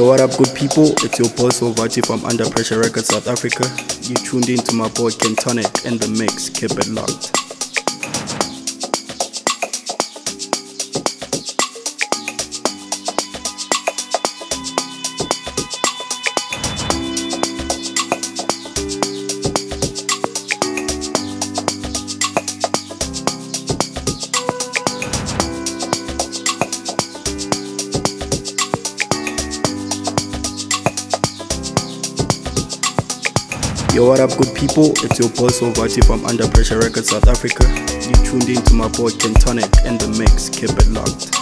Yo, what up, good people? It's your boy Solvati from Under Pressure Records South Africa. You tuned in to my boy Kentonic and the mix. Keep it locked. People? It's your boy Solvati from Under Pressure Records South Africa. You tuned in to my boy Kentonic and the mix. Keep it locked.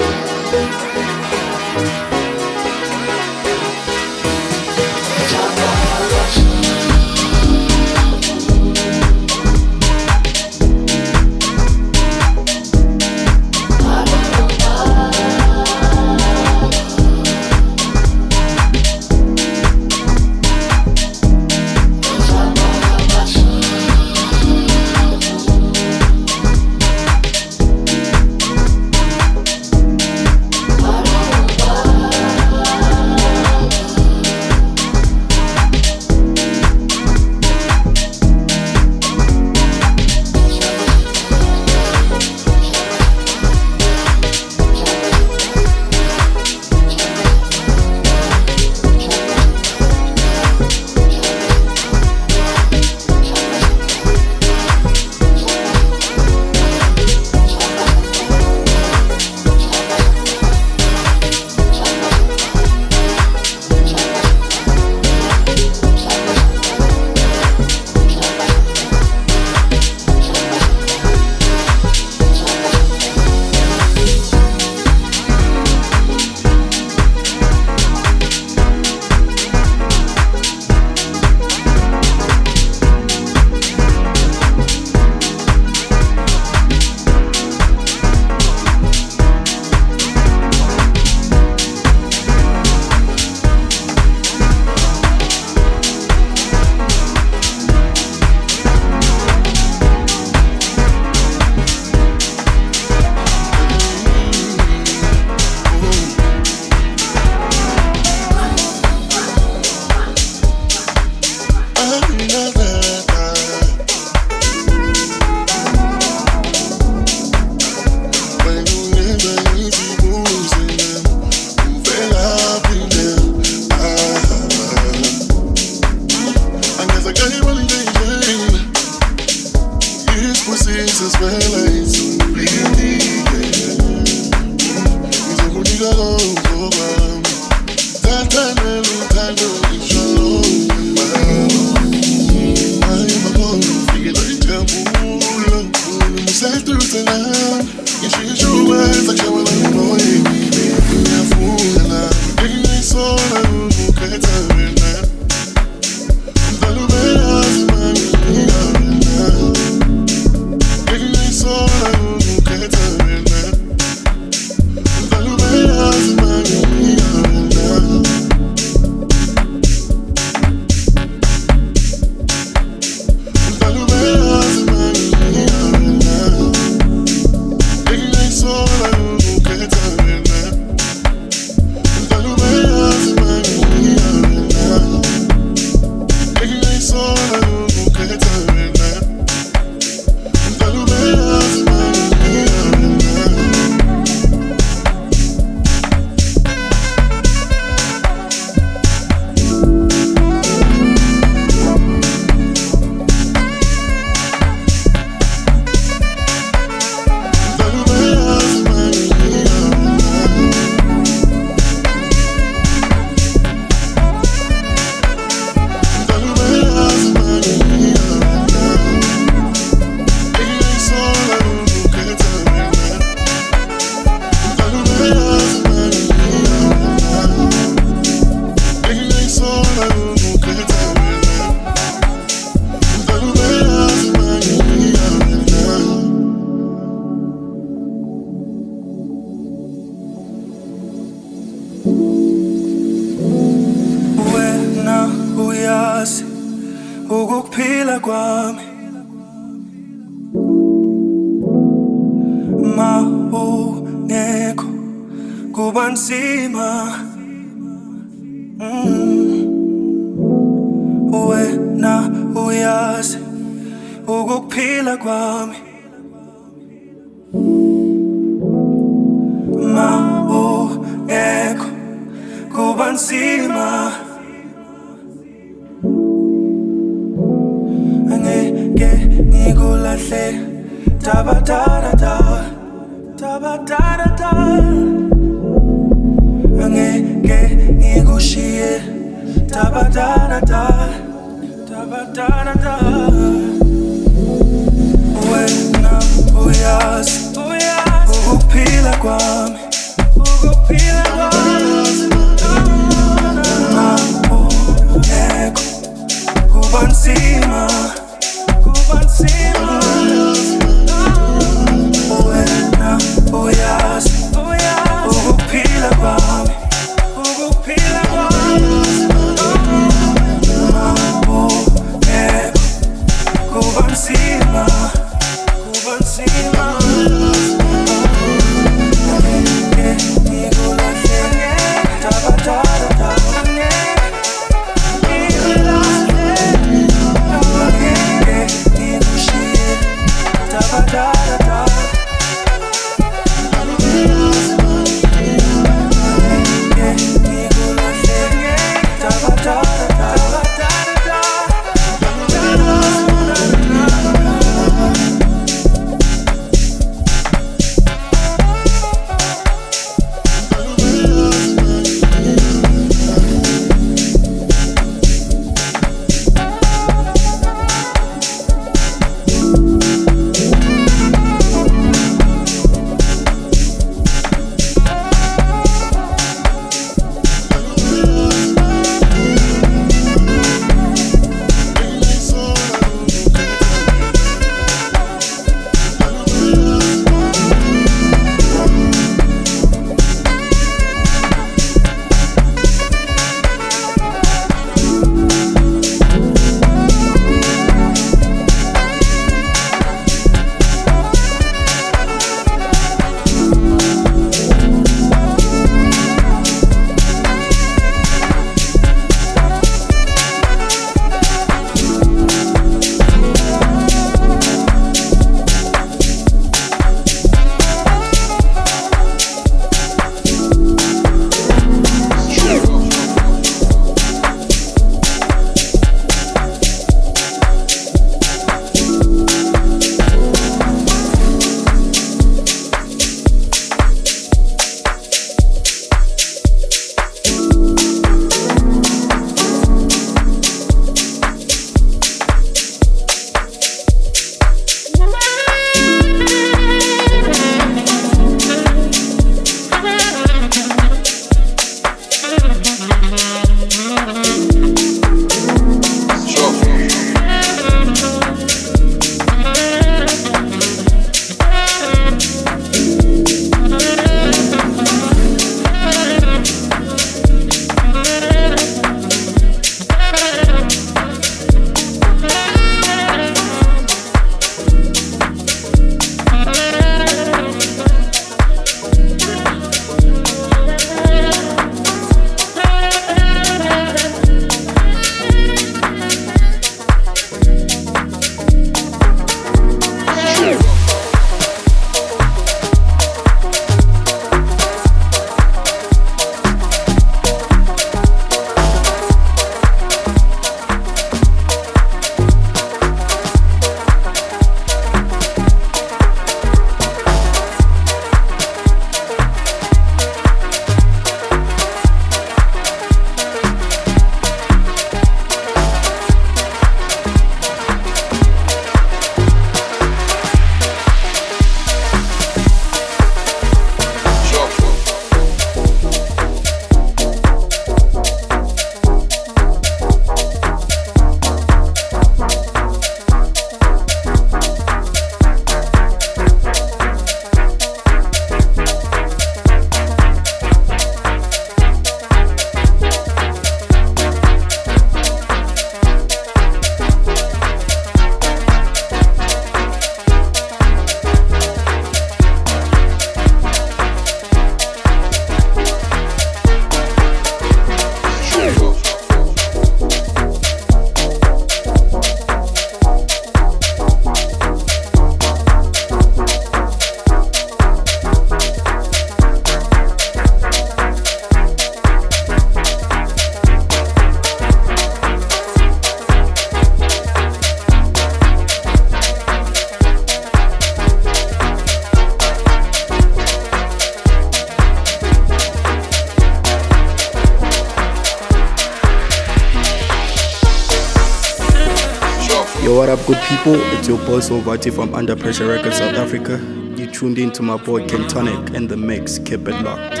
Your boy Solvati from Under Pressure Records South Africa. You tuned in to my boy Kentonic and the mix. Keep it locked.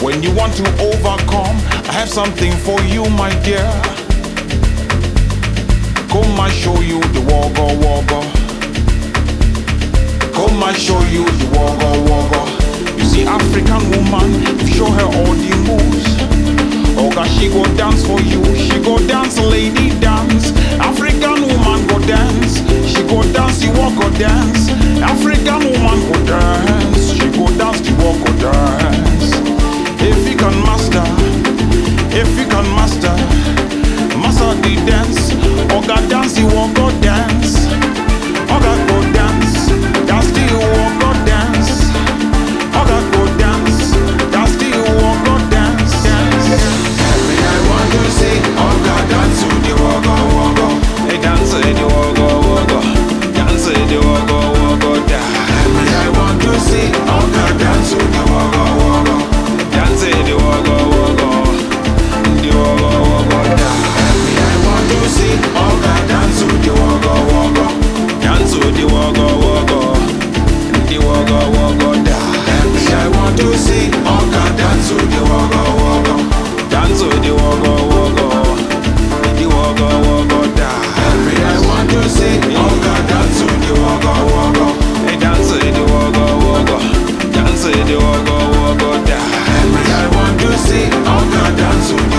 When you want to overcome, I have something for you, my dear. Come, I show you the woggle woggle. Come, I show you the woggle. You see, African woman, you show her all the moves. Oh, God, she go dance for you. She go dance, lady, dance. African woman go dance, she go dance, she walk go dance. African woman go dance, she go dance, she walk go dance. If you can master, if you can master, master the dance. Oga dance, she walk go dance. Oga go danzo